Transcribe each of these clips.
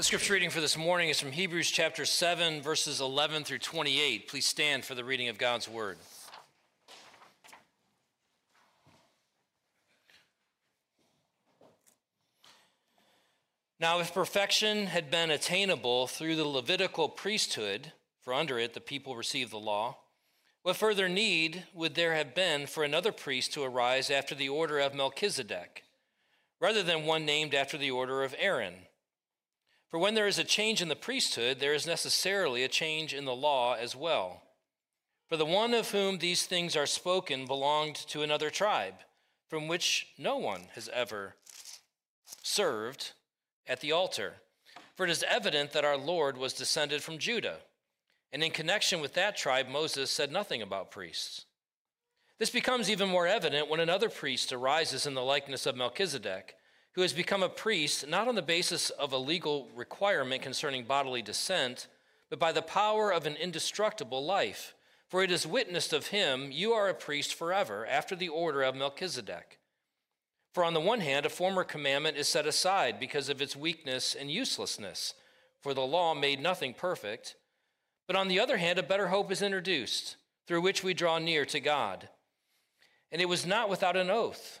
The scripture reading for this morning is from Hebrews chapter 7, verses 11 through 28. Please stand for the reading of God's word. Now, if perfection had been attainable through the Levitical priesthood, for under it the people received the law, what further need would there have been for another priest to arise after the order of Melchizedek, rather than one named after the order of Aaron? For when there is a change in the priesthood, there is necessarily a change in the law as well. For the one of whom these things are spoken belonged to another tribe, from which no one has ever served at the altar. For it is evident that our Lord was descended from Judah. And in connection with that tribe, Moses said nothing about priests. This becomes even more evident when another priest arises in the likeness of Melchizedek who has become a priest not on the basis of a legal requirement concerning bodily descent, but by the power of an indestructible life. For it is witnessed of him, You are a priest forever, after the order of Melchizedek. For on the one hand, a former commandment is set aside because of its weakness and uselessness, for the law made nothing perfect. But on the other hand, a better hope is introduced, through which we draw near to God. And it was not without an oath.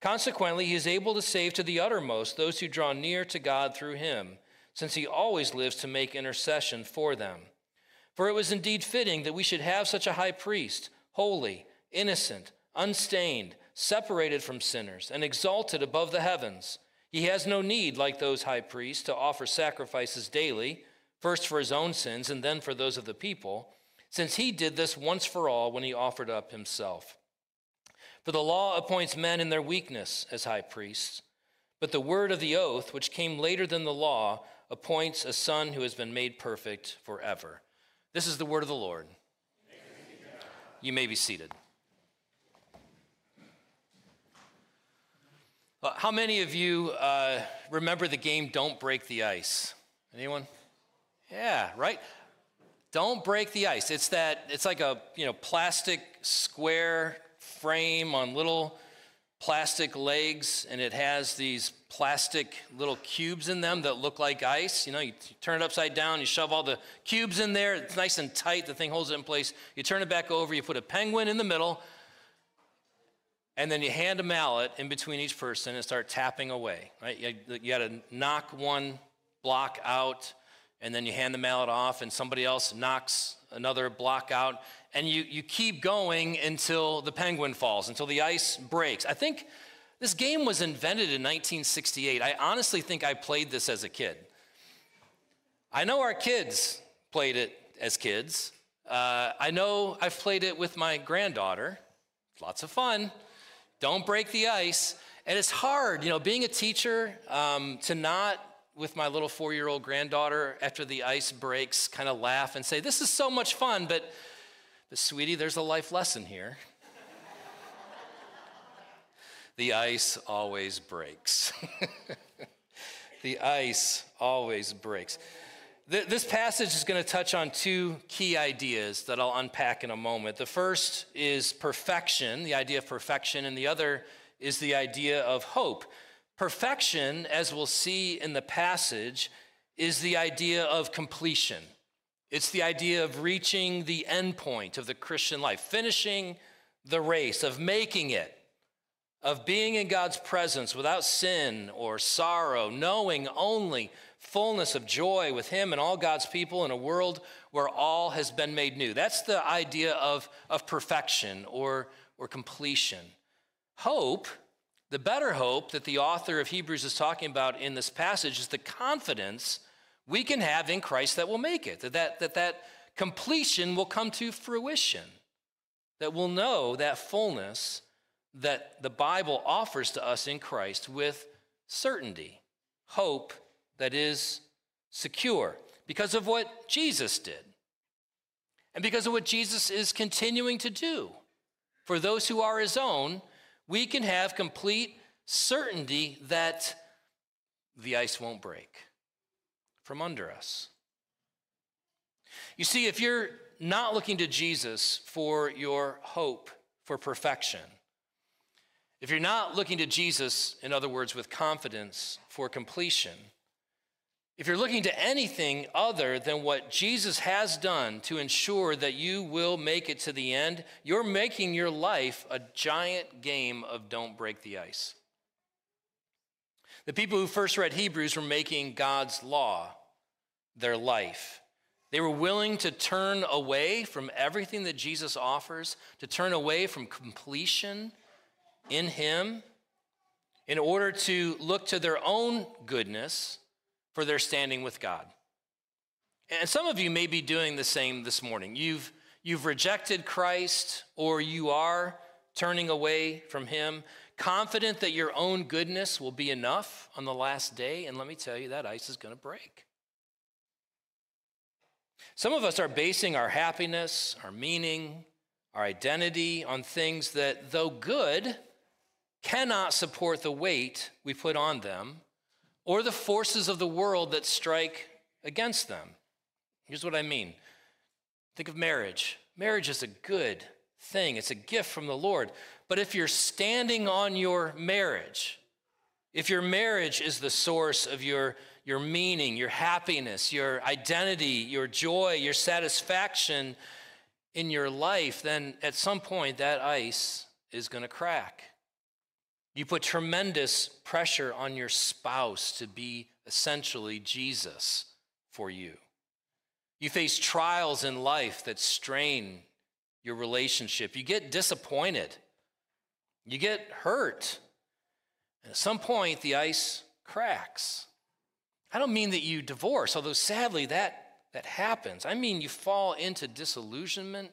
Consequently, he is able to save to the uttermost those who draw near to God through him, since he always lives to make intercession for them. For it was indeed fitting that we should have such a high priest, holy, innocent, unstained, separated from sinners, and exalted above the heavens. He has no need, like those high priests, to offer sacrifices daily, first for his own sins and then for those of the people, since he did this once for all when he offered up himself. For the law appoints men in their weakness as high priests, but the word of the oath, which came later than the law, appoints a son who has been made perfect forever. This is the word of the Lord. You may be seated. Uh, how many of you uh, remember the game Don't Break the Ice? Anyone? Yeah, right? Don't break the ice. It's that it's like a, you know, plastic square frame on little plastic legs, and it has these plastic little cubes in them that look like ice. You know, you turn it upside down, you shove all the cubes in there, it's nice and tight, the thing holds it in place. You turn it back over, you put a penguin in the middle, and then you hand a mallet in between each person and start tapping away. Right? You, you got to knock one block out, and then you hand the mallet off, and somebody else knocks another block out, and you, you keep going until the penguin falls, until the ice breaks. I think this game was invented in 1968. I honestly think I played this as a kid. I know our kids played it as kids. Uh, I know I've played it with my granddaughter. Lots of fun. Don't break the ice. And it's hard, you know, being a teacher, um, to not, with my little four year old granddaughter, after the ice breaks, kind of laugh and say, This is so much fun, but but, sweetie, there's a life lesson here. the ice always breaks. the ice always breaks. This passage is going to touch on two key ideas that I'll unpack in a moment. The first is perfection, the idea of perfection, and the other is the idea of hope. Perfection, as we'll see in the passage, is the idea of completion. It's the idea of reaching the end point of the Christian life, finishing the race, of making it, of being in God's presence without sin or sorrow, knowing only fullness of joy with Him and all God's people in a world where all has been made new. That's the idea of, of perfection or, or completion. Hope, the better hope that the author of Hebrews is talking about in this passage, is the confidence we can have in Christ that will make it, that that, that, that completion will come to fruition, that we'll know that fullness that the Bible offers to us in Christ with certainty, hope that is secure because of what Jesus did. and because of what Jesus is continuing to do for those who are his own, we can have complete certainty that the ice won't break from under us. You see, if you're not looking to Jesus for your hope for perfection, if you're not looking to Jesus, in other words, with confidence for completion, if you're looking to anything other than what Jesus has done to ensure that you will make it to the end, you're making your life a giant game of don't break the ice. The people who first read Hebrews were making God's law their life. They were willing to turn away from everything that Jesus offers, to turn away from completion in Him in order to look to their own goodness for their standing with God. And some of you may be doing the same this morning. You've, you've rejected Christ or you are turning away from Him, confident that your own goodness will be enough on the last day. And let me tell you, that ice is going to break. Some of us are basing our happiness, our meaning, our identity on things that, though good, cannot support the weight we put on them or the forces of the world that strike against them. Here's what I mean think of marriage. Marriage is a good thing, it's a gift from the Lord. But if you're standing on your marriage, if your marriage is the source of your, your meaning, your happiness, your identity, your joy, your satisfaction in your life, then at some point that ice is going to crack. You put tremendous pressure on your spouse to be essentially Jesus for you. You face trials in life that strain your relationship. You get disappointed. You get hurt. And at some point, the ice cracks. I don't mean that you divorce, although sadly that, that happens. I mean you fall into disillusionment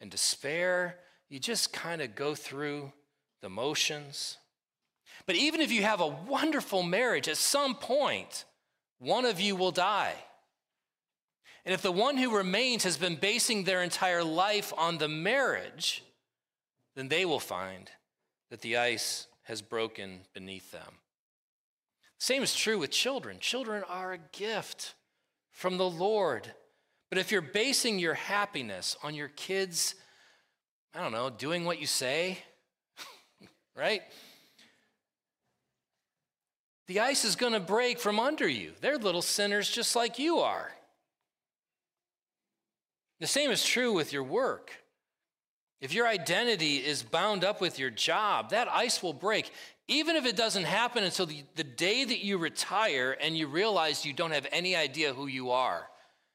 and despair. You just kind of go through the motions. But even if you have a wonderful marriage, at some point, one of you will die. And if the one who remains has been basing their entire life on the marriage, then they will find that the ice has broken beneath them. Same is true with children. Children are a gift from the Lord. But if you're basing your happiness on your kids, I don't know, doing what you say, right? The ice is going to break from under you. They're little sinners just like you are. The same is true with your work. If your identity is bound up with your job, that ice will break. Even if it doesn't happen until the, the, day that you retire and you realize you don't have any idea who you are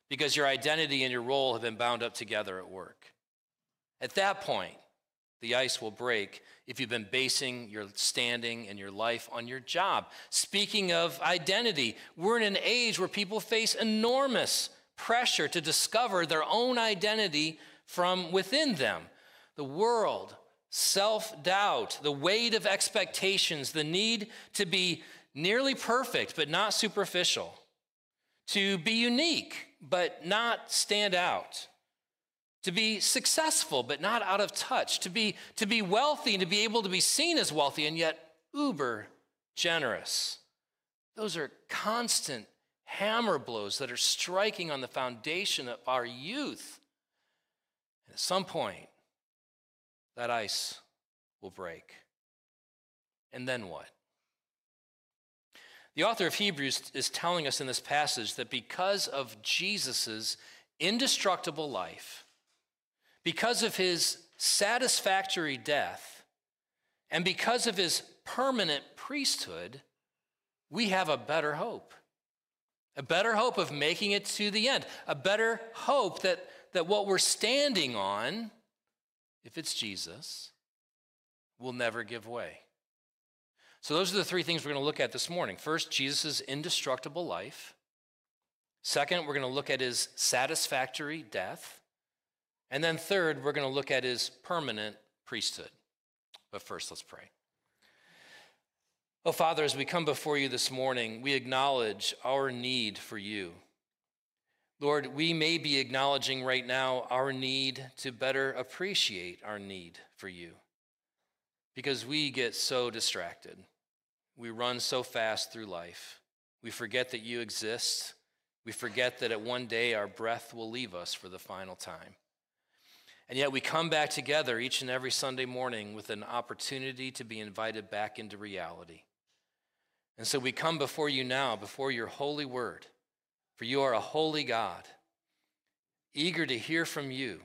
because your identity and your role have been bound up together at work. At that point, the ice will break if you've been basing your standing and your life on your job. Speaking of identity, we're in an age where people face enormous pressure to discover their own identity from within them. The world, self doubt, the weight of expectations, the need to be nearly perfect but not superficial, to be unique but not stand out to be successful but not out of touch, to be, to be wealthy and to be able to be seen as wealthy and yet uber generous. Those are constant hammer blows that are striking on the foundation of our youth. And at some point, that ice will break. And then what? The author of Hebrews is telling us in this passage that because of Jesus' indestructible life, because of his satisfactory death and because of his permanent priesthood, we have a better hope. A better hope of making it to the end. A better hope that, that what we're standing on, if it's Jesus, will never give way. So, those are the three things we're going to look at this morning. First, Jesus' indestructible life. Second, we're going to look at his satisfactory death. And then, third, we're going to look at his permanent priesthood. But first, let's pray. Oh, Father, as we come before you this morning, we acknowledge our need for you. Lord, we may be acknowledging right now our need to better appreciate our need for you because we get so distracted. We run so fast through life. We forget that you exist. We forget that at one day our breath will leave us for the final time. And yet we come back together each and every Sunday morning with an opportunity to be invited back into reality. And so we come before you now, before your holy word for you are a holy God, eager to hear from you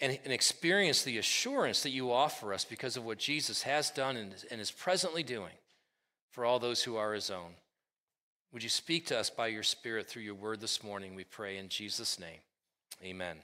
and, and experience the assurance that you offer us because of what Jesus has done and, and is presently doing for all those who are his own. Would you speak to us by your Spirit through your word this morning, we pray in Jesus' name. Amen.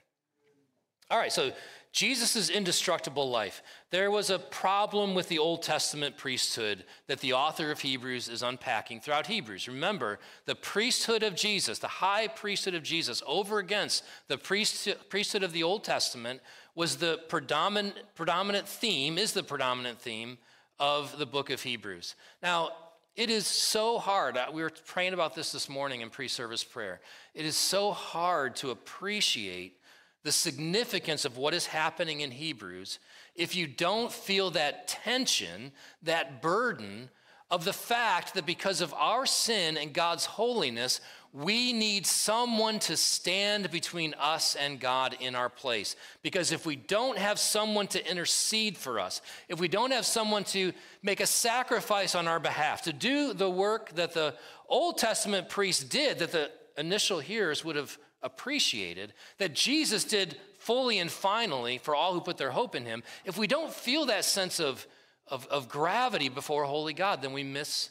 All right, so Jesus' indestructible life. There was a problem with the Old Testament priesthood that the author of Hebrews is unpacking throughout Hebrews. Remember, the priesthood of Jesus, the high priesthood of Jesus, over against the priesthood of the Old Testament, was the predominant, predominant theme, is the predominant theme of the book of Hebrews. Now, it is so hard. Uh, we were praying about this this morning in pre service prayer. It is so hard to appreciate the significance of what is happening in Hebrews if you don't feel that tension, that burden of the fact that because of our sin and God's holiness, we need someone to stand between us and God in our place. Because if we don't have someone to intercede for us, if we don't have someone to make a sacrifice on our behalf, to do the work that the Old Testament priests did, that the initial hearers would have appreciated that Jesus did fully and finally for all who put their hope in him, if we don't feel that sense of, of, of gravity before holy God, then we miss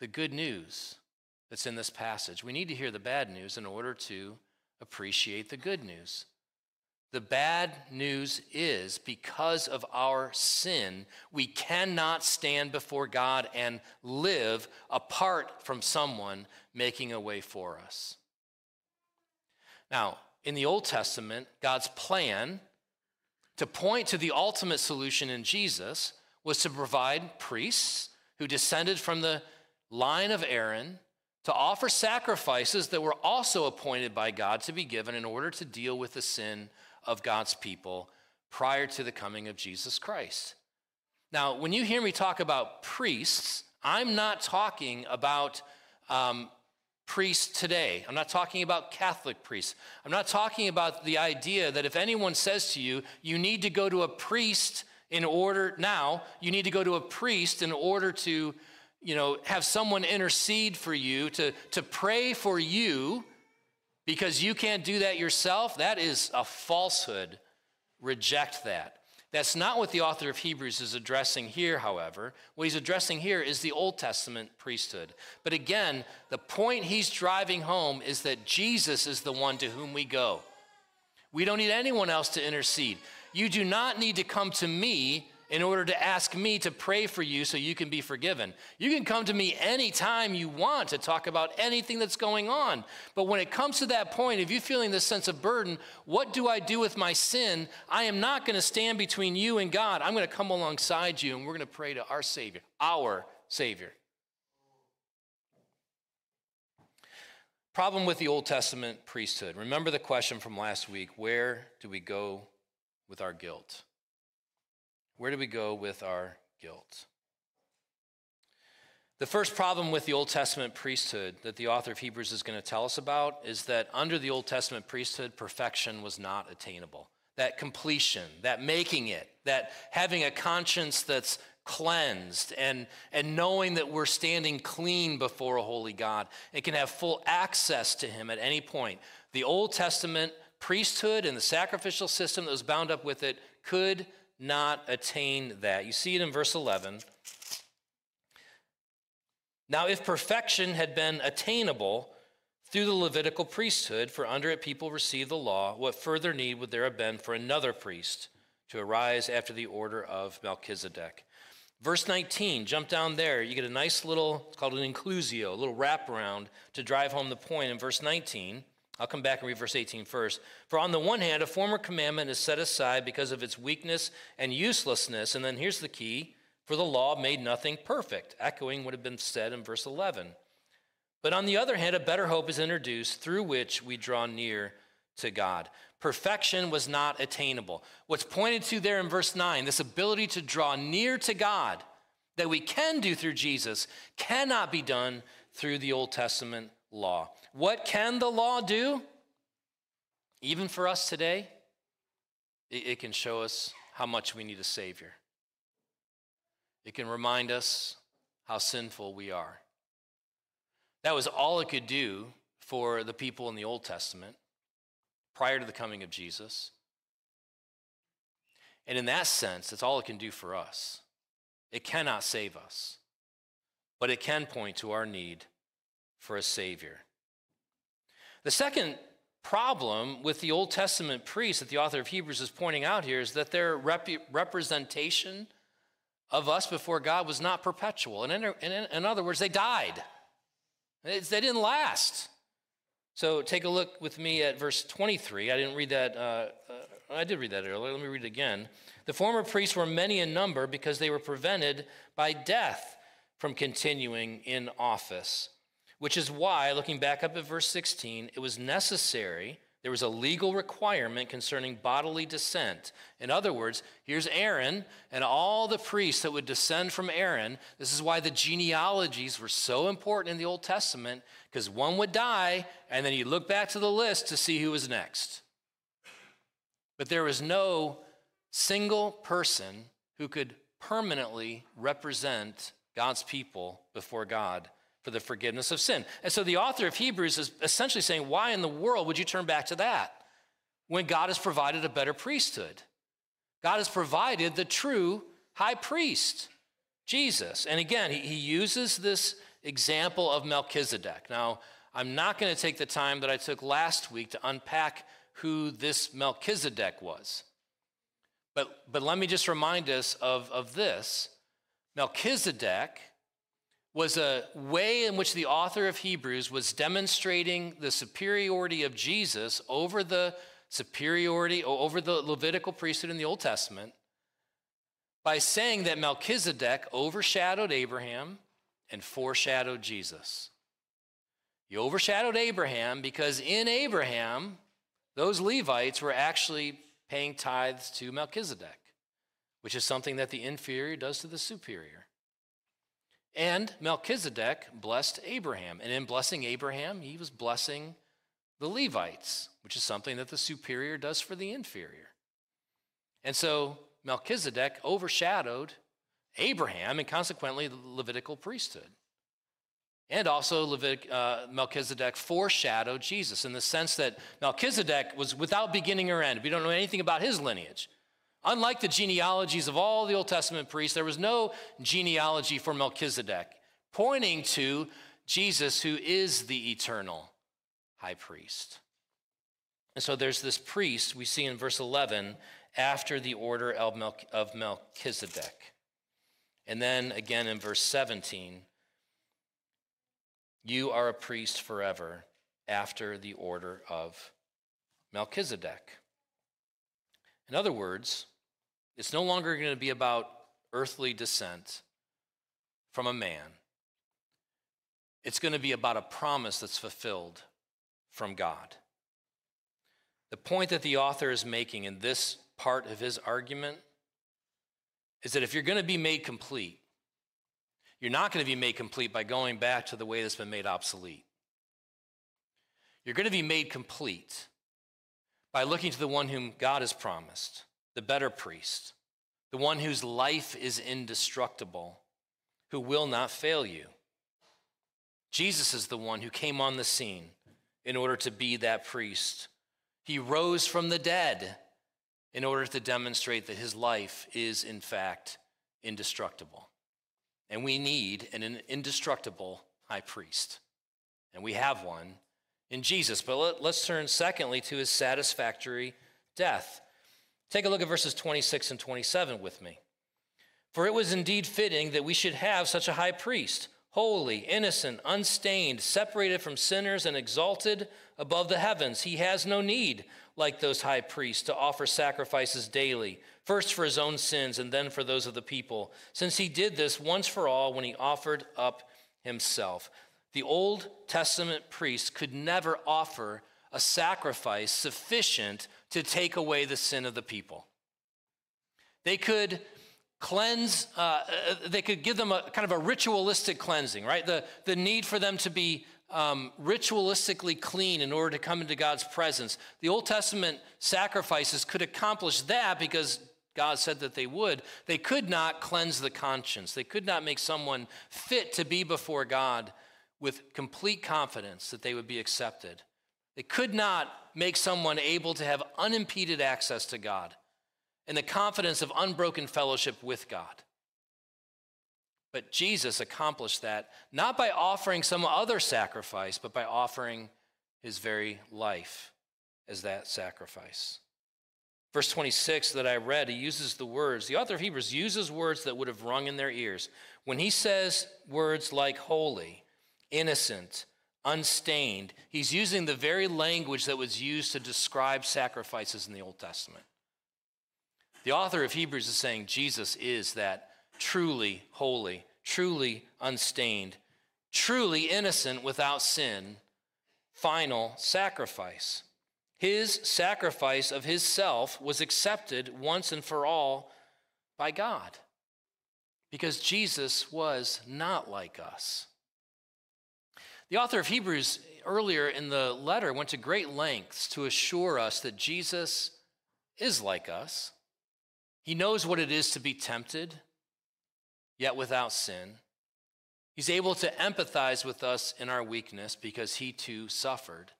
the good news that's in this passage. We need to hear the bad news in order to appreciate the good news. The bad news is because of our sin, we cannot stand before God and live apart from someone making a way for us. Now, in the Old Testament, God's plan to point to the ultimate solution in Jesus was to provide priests who descended from the line of Aaron to offer sacrifices that were also appointed by God to be given in order to deal with the sin of God's people prior to the coming of Jesus Christ. Now, when you hear me talk about priests, I'm not talking about um, priests today. I'm not talking about Catholic priests. I'm not talking about the idea that if anyone says to you, you need to go to a priest in order, now, you need to go to a priest in order to, you know, have someone intercede for you, to, to pray for you because you can't do that yourself. That is a falsehood. Reject that. That's not what the author of Hebrews is addressing here, however. What he's addressing here is the Old Testament priesthood. But again, the point he's driving home is that Jesus is the one to whom we go. We don't need anyone else to intercede. You do not need to come to me in order to ask me to pray for you so you can be forgiven. You can come to me anytime you want to talk about anything that's going on. But when it comes to that point, if you're feeling this sense of burden, what do I do with my sin? I am not going to stand between you and God. I'm going to come alongside you and we're going to pray to our Savior, our Savior. Problem with the Old Testament priesthood. Remember the question from last week where do we go with our guilt? Where do we go with our guilt? The first problem with the Old Testament priesthood that the author of Hebrews is going to tell us about is that under the Old Testament priesthood, perfection was not attainable. That completion, that making it, that having a conscience that's cleansed and, and knowing that we're standing clean before a holy God and can have full access to Him at any point. The Old Testament priesthood and the sacrificial system that was bound up with it could not attain that. You see it in verse 11. Now, if perfection had been attainable through the Levitical priesthood, for under it people received the law, what further need would there have been for another priest to arise after the order of Melchizedek? Verse 19, jump down there. You get a nice little, it's called an inclusio, a little wraparound to drive home the point. In verse 19, I'll come back and read verse 18 first. For on the one hand, a former commandment is set aside because of its weakness and uselessness. And then here's the key for the law made nothing perfect, echoing what had been said in verse 11. But on the other hand, a better hope is introduced through which we draw near to God. Perfection was not attainable. What's pointed to there in verse 9, this ability to draw near to God that we can do through Jesus, cannot be done through the Old Testament law. What can the law do? Even for us today, it, can show us how much we need a Savior. It can remind us how sinful we are. That was all it could do for the people in the Old Testament prior to the coming of Jesus. And in that sense, that's all it can do for us. It cannot save us, but it can point to our need for a Savior. The second problem with the Old Testament priests that the author of Hebrews is pointing out here is that their rep- representation of us before God was not perpetual. And in, in, in other words, they died, it's, they didn't last. So take a look with me at verse 23. I didn't read that, uh, uh, I did read that earlier. Let me read it again. The former priests were many in number because they were prevented by death from continuing in office, which is why, looking back up at verse 16, it was necessary there was a legal requirement concerning bodily descent. In other words, here's Aaron and all the priests that would descend from Aaron. This is why the genealogies were so important in the Old Testament, because one would die, and then you look back to the list to see who was next. But there was no single person who could permanently represent God's people before God for the forgiveness of sin. And so the author of Hebrews is essentially saying, why in the world would you turn back to that when God has provided a better priesthood? God has provided the true high priest, Jesus. And again, he, he uses this example of Melchizedek. Now, I'm not going to take the time that I took last week to unpack who this Melchizedek was. But, but let me just remind us of, of this. Melchizedek was a way in which the author of Hebrews was demonstrating the superiority of Jesus over the superiority over the Levitical priesthood in the Old Testament by saying that Melchizedek overshadowed Abraham and foreshadowed Jesus. He overshadowed Abraham because in Abraham, those Levites were actually paying tithes to Melchizedek, which is something that the inferior does to the superior. And Melchizedek blessed Abraham. And in blessing Abraham, he was blessing the Levites, which is something that the superior does for the inferior. And so Melchizedek overshadowed Abraham and consequently the Levitical priesthood. And also, uh, Melchizedek foreshadowed Jesus in the sense that Melchizedek was without beginning or end. We don't know anything about his lineage. Unlike the genealogies of all the Old Testament priests, there was no genealogy for Melchizedek, pointing to Jesus, who is the eternal high priest. And so there's this priest we see in verse 11 after the order of, Melchizedek. And then again in verse 17, you are a priest forever after the order of Melchizedek. In other words, it's no longer going to be about earthly descent from a man. It's going to be about a promise that's fulfilled from God. The point that the author is making in this part of his argument is that if you're going to be made complete, you're not going to be made complete by going back to the way that's been made obsolete. You're going to be made complete by looking to the one whom God has promised the better priest, the one whose life is indestructible, who will not fail you. Jesus is the one who came on the scene in order to be that priest. He rose from the dead in order to demonstrate that his life is, in fact, indestructible. And we need an indestructible high priest. And we have one in Jesus. But let, us turn, secondly, to his satisfactory death. Take a look at verses 26 and 27 with me. For it was indeed fitting that we should have such a high priest, holy, innocent, unstained, separated from sinners, and exalted above the heavens. He has no need, like those high priests, to offer sacrifices daily, first for his own sins and then for those of the people, since he did this once for all when he offered up himself. the Old Testament priest could never offer a sacrifice sufficient to take away the sin of the people. They could cleanse, uh, uh, they could give them a kind of a ritualistic cleansing, right? The, the need for them to be um, ritualistically clean in order to come into God's presence. The Old Testament sacrifices could accomplish that because God said that they would. They could not cleanse the conscience, they could not make someone fit to be before God with complete confidence that they would be accepted. They could not make someone able to have unimpeded access to God and the confidence of unbroken fellowship with God. But Jesus accomplished that not by offering some other sacrifice, but by offering his very life as that sacrifice. Verse 26 that I read, he uses the words, the author of Hebrews uses words that would have rung in their ears. When he says words like holy, innocent, unstained, he's using the very language that was used to describe sacrifices in the Old Testament. The author of Hebrews is saying Jesus is that truly holy, truly unstained, truly innocent without sin, final sacrifice. His sacrifice of his self was accepted once and for all by God because Jesus was not like us. The author of Hebrews earlier in the letter went to great lengths to assure us that Jesus is like us. He knows what it is to be tempted, yet without sin. He's able to empathize with us in our weakness because he too suffered.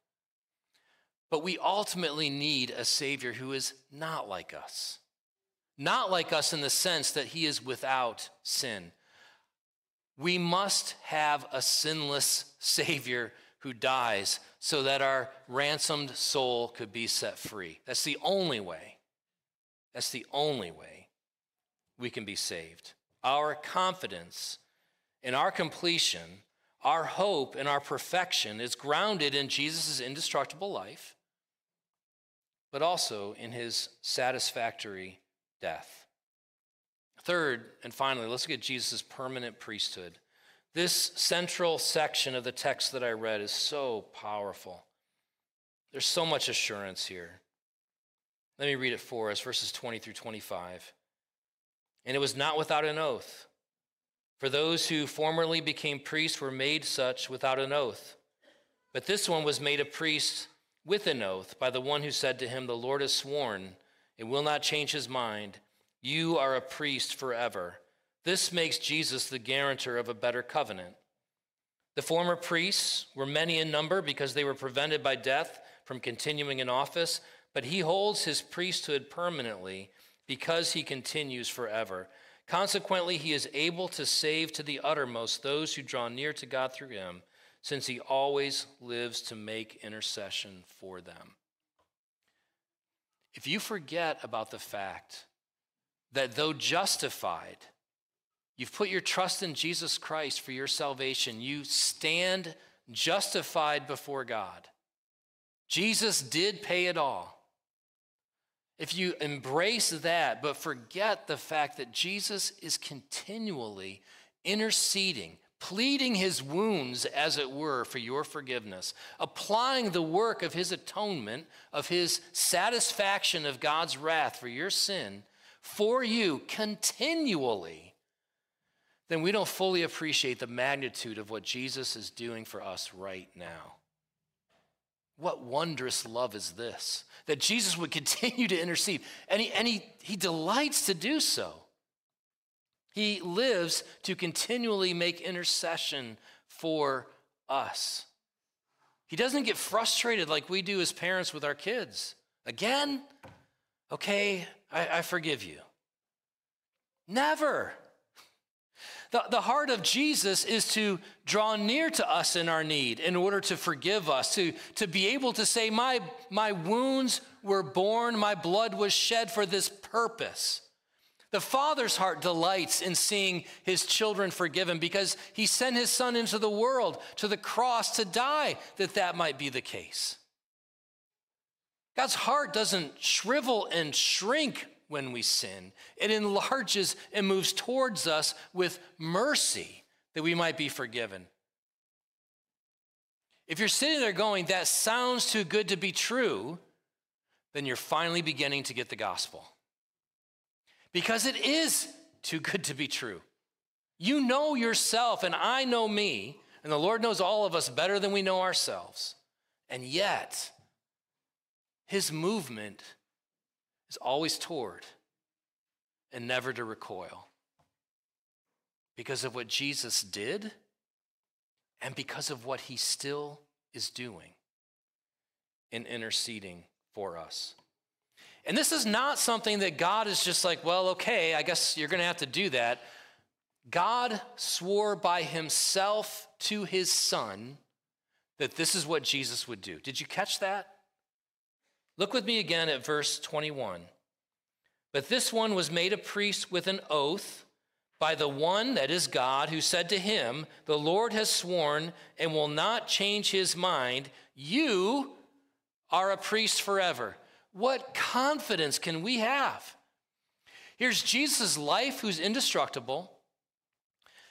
But we ultimately need a Savior who is not like us. Not like us in the sense that he is without sin. We must have a sinless Savior who dies so that our ransomed soul could be set free. That's the only way. That's the only way we can be saved. Our confidence in our completion, our hope in our perfection is grounded in Jesus' indestructible life, but also in his satisfactory death. Third, and finally, let's look at Jesus' permanent priesthood. This central section of the text that I read is so powerful. There's so much assurance here. Let me read it for us, verses 20 through 25. And it was not without an oath. For those who formerly became priests were made such without an oath. But this one was made a priest with an oath by the one who said to him, The Lord has sworn, and will not change his mind. You are a priest forever. This makes Jesus the guarantor of a better covenant. The former priests were many in number because they were prevented by death from continuing in office but he holds his priesthood permanently because he continues forever. Consequently, he is able to save to the uttermost those who draw near to God through him, since he always lives to make intercession for them. If you forget about the fact that though justified, you've put your trust in Jesus Christ for your salvation, you stand justified before God. Jesus did pay it all. If you embrace that, but forget the fact that Jesus is continually interceding, pleading his wounds, as it were, for your forgiveness, applying the work of his atonement, of his satisfaction of God's wrath for your sin for you continually, then we don't fully appreciate the magnitude of what Jesus is doing for us right now. What wondrous love is this? That Jesus would continue to intercede, and he, and he, he delights to do so. He lives to continually make intercession for us. He doesn't get frustrated like we do as parents with our kids. Again? Okay, I, I forgive you. Never. The, the heart of Jesus is to draw near to us in our need in order to forgive us, to, to be able to say, my, my wounds were borne, my blood was shed for this purpose. The Father's heart delights in seeing his children forgiven because he sent his Son into the world to the cross to die that that might be the case. God's heart doesn't shrivel and shrink when we sin. It enlarges and moves towards us with mercy that we might be forgiven. if you're sitting there going, that sounds too good to be true, then you're finally beginning to get the gospel. Because it is too good to be true. You know yourself, and I know me, and the Lord knows all of us better than we know ourselves. And yet, his movement is always toward and never to recoil because of what Jesus did and because of what he still is doing in interceding for us. And this is not something that God is just like, well, okay, I guess you're going to have to do that. God swore by himself to his son that this is what Jesus would do. Did you catch that? Look with me again at verse 21. But this one was made a priest with an oath by the one that is God, who said to him, The Lord has sworn and will not change his mind. You are a priest forever. What confidence can we have? Here's Jesus' life, who's indestructible,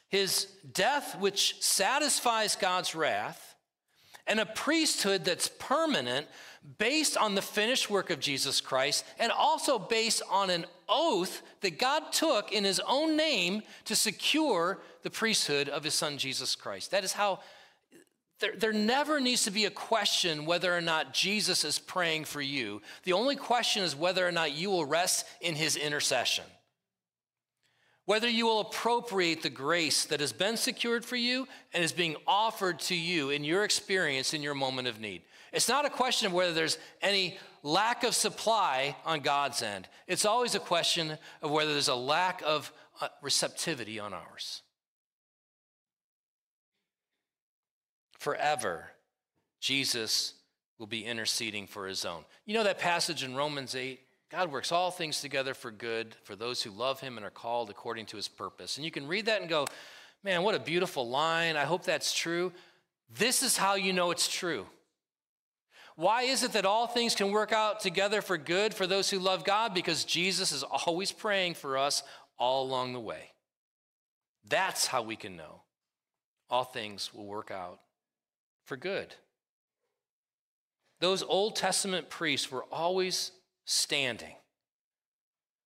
his death, which satisfies God's wrath, and a priesthood that's permanent based on the finished work of Jesus Christ and also based on an oath that God took in his own name to secure the priesthood of his son Jesus Christ. That is how there, there never needs to be a question whether or not Jesus is praying for you. The only question is whether or not you will rest in his intercession whether you will appropriate the grace that has been secured for you and is being offered to you in your experience in your moment of need. It's not a question of whether there's any lack of supply on God's end. It's always a question of whether there's a lack of uh, receptivity on ours. Forever, Jesus will be interceding for his own. You know that passage in Romans 8? God works all things together for good for those who love him and are called according to his purpose. And you can read that and go, man, what a beautiful line. I hope that's true. This is how you know it's true. Why is it that all things can work out together for good for those who love God? Because Jesus is always praying for us all along the way. That's how we can know all things will work out for good. Those Old Testament priests were always standing.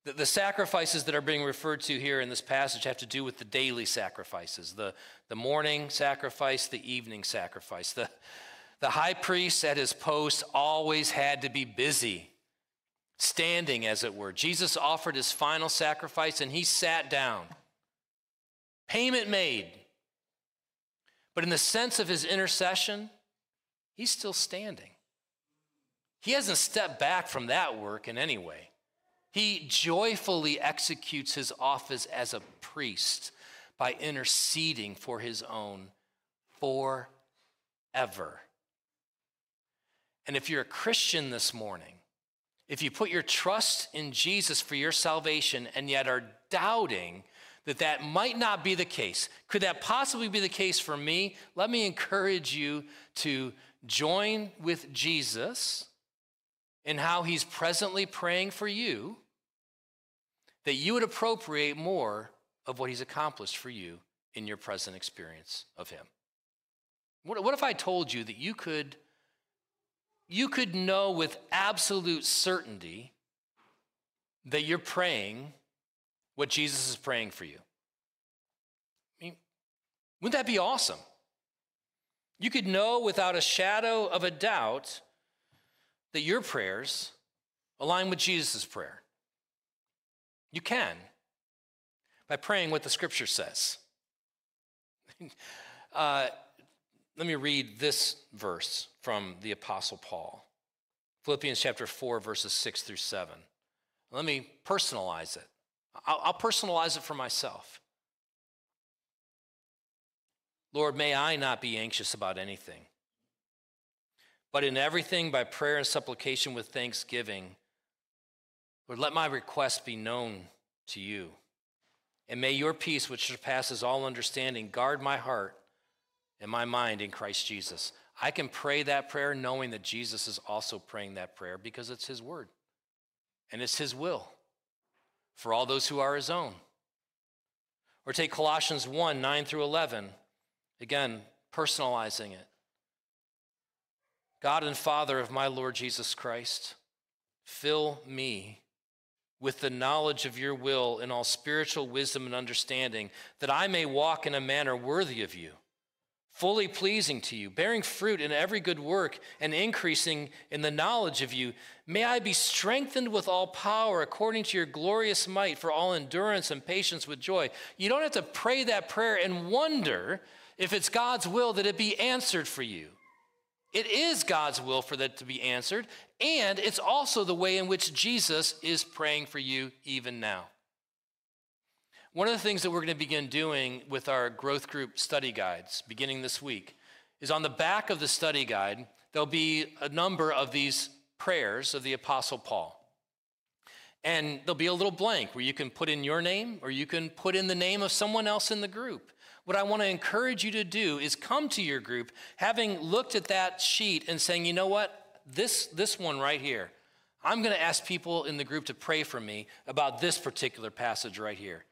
The, the sacrifices that are being referred to here in this passage have to do with the daily sacrifices the, the morning sacrifice, the evening sacrifice. The, the high priest at his post always had to be busy, standing, as it were. Jesus offered his final sacrifice and he sat down. Payment made. But in the sense of his intercession, he's still standing. He hasn't stepped back from that work in any way. He joyfully executes his office as a priest by interceding for his own forever. And if you're a Christian this morning, if you put your trust in Jesus for your salvation and yet are doubting that that might not be the case, could that possibly be the case for me? Let me encourage you to join with Jesus in how he's presently praying for you, that you would appropriate more of what he's accomplished for you in your present experience of him. What, what if I told you that you could, you could know with absolute certainty that you're praying what Jesus is praying for you? I mean, wouldn't that be awesome? You could know without a shadow of a doubt that your prayers align with Jesus' prayer? You can by praying what the scripture says. uh, let me read this verse from the Apostle Paul Philippians chapter 4, verses 6 through 7. Let me personalize it. I'll, I'll personalize it for myself. Lord, may I not be anxious about anything but in everything by prayer and supplication with thanksgiving. Lord, let my request be known to you. And may your peace, which surpasses all understanding, guard my heart and my mind in Christ Jesus. I can pray that prayer knowing that Jesus is also praying that prayer because it's his word and it's his will for all those who are his own. Or take Colossians 1 9 through 11, again, personalizing it. God and Father of my Lord Jesus Christ, fill me with the knowledge of your will in all spiritual wisdom and understanding, that I may walk in a manner worthy of you, fully pleasing to you, bearing fruit in every good work and increasing in the knowledge of you. May I be strengthened with all power according to your glorious might for all endurance and patience with joy. You don't have to pray that prayer and wonder if it's God's will that it be answered for you. It is God's will for that to be answered, and it's also the way in which Jesus is praying for you even now. One of the things that we're going to begin doing with our growth group study guides beginning this week is on the back of the study guide, there'll be a number of these prayers of the Apostle Paul. And there'll be a little blank where you can put in your name or you can put in the name of someone else in the group what I want to encourage you to do is come to your group having looked at that sheet and saying, you know what, this, this one right here, I'm going to ask people in the group to pray for me about this particular passage right here.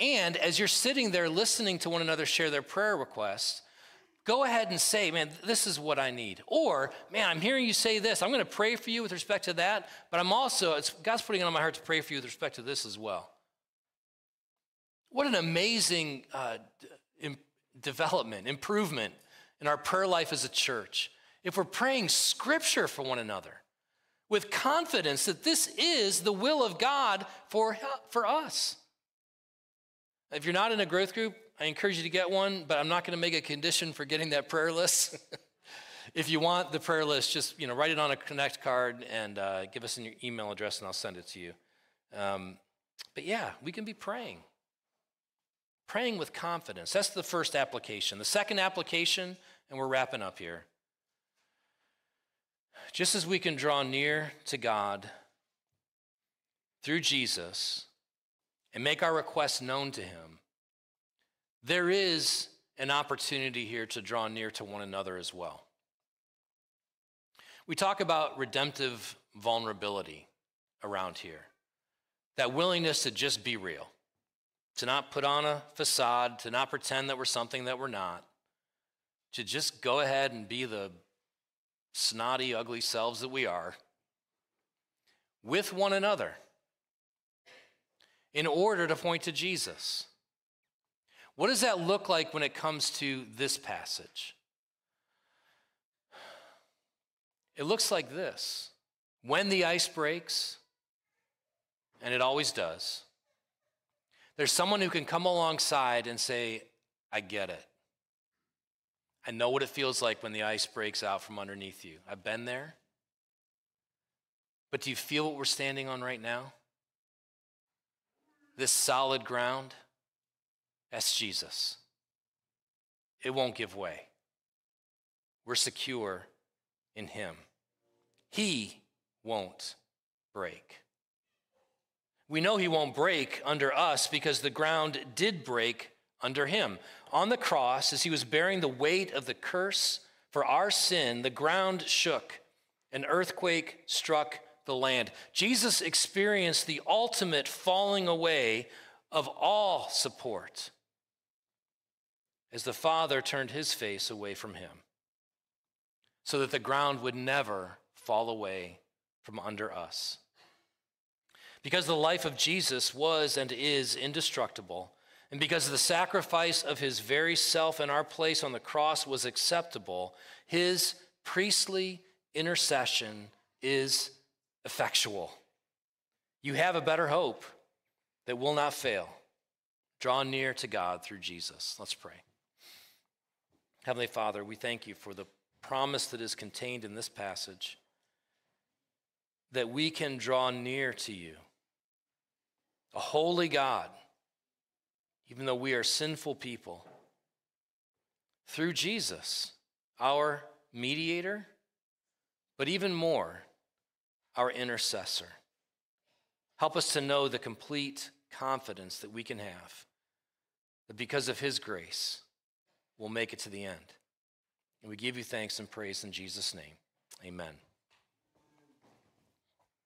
And as you're sitting there listening to one another share their prayer requests, go ahead and say, man, this is what I need. Or, man, I'm hearing you say this. I'm going to pray for you with respect to that, but I'm also, God's putting it on my heart to pray for you with respect to this as well. What an amazing uh, development, improvement in our prayer life as a church if we're praying scripture for one another with confidence that this is the will of God for, for us. If you're not in a growth group, I encourage you to get one, but I'm not going to make a condition for getting that prayer list. if you want the prayer list, just you know write it on a connect card and uh, give us your email address, and I'll send it to you. Um, but yeah, we can be praying. Praying with confidence. That's the first application. The second application, and we're wrapping up here. Just as we can draw near to God through Jesus and make our requests known to Him, there is an opportunity here to draw near to one another as well. We talk about redemptive vulnerability around here, that willingness to just be real to not put on a facade, to not pretend that we're something that we're not, to just go ahead and be the snotty, ugly selves that we are with one another in order to point to Jesus. What does that look like when it comes to this passage? It looks like this. When the ice breaks, and it always does, there's someone who can come alongside and say, I get it. I know what it feels like when the ice breaks out from underneath you. I've been there. But do you feel what we're standing on right now? This solid ground? That's Jesus. It won't give way. We're secure in Him. He won't break. We know he won't break under us because the ground did break under him. On the cross, as he was bearing the weight of the curse for our sin, the ground shook, an earthquake struck the land. Jesus experienced the ultimate falling away of all support as the Father turned his face away from him so that the ground would never fall away from under us. Because the life of Jesus was and is indestructible, and because the sacrifice of his very self in our place on the cross was acceptable, his priestly intercession is effectual. You have a better hope that will not fail. Draw near to God through Jesus. Let's pray. Heavenly Father, we thank you for the promise that is contained in this passage that we can draw near to you a holy God, even though we are sinful people, through Jesus, our mediator, but even more, our intercessor. Help us to know the complete confidence that we can have that because of his grace, we'll make it to the end. And we give you thanks and praise in Jesus' name. Amen.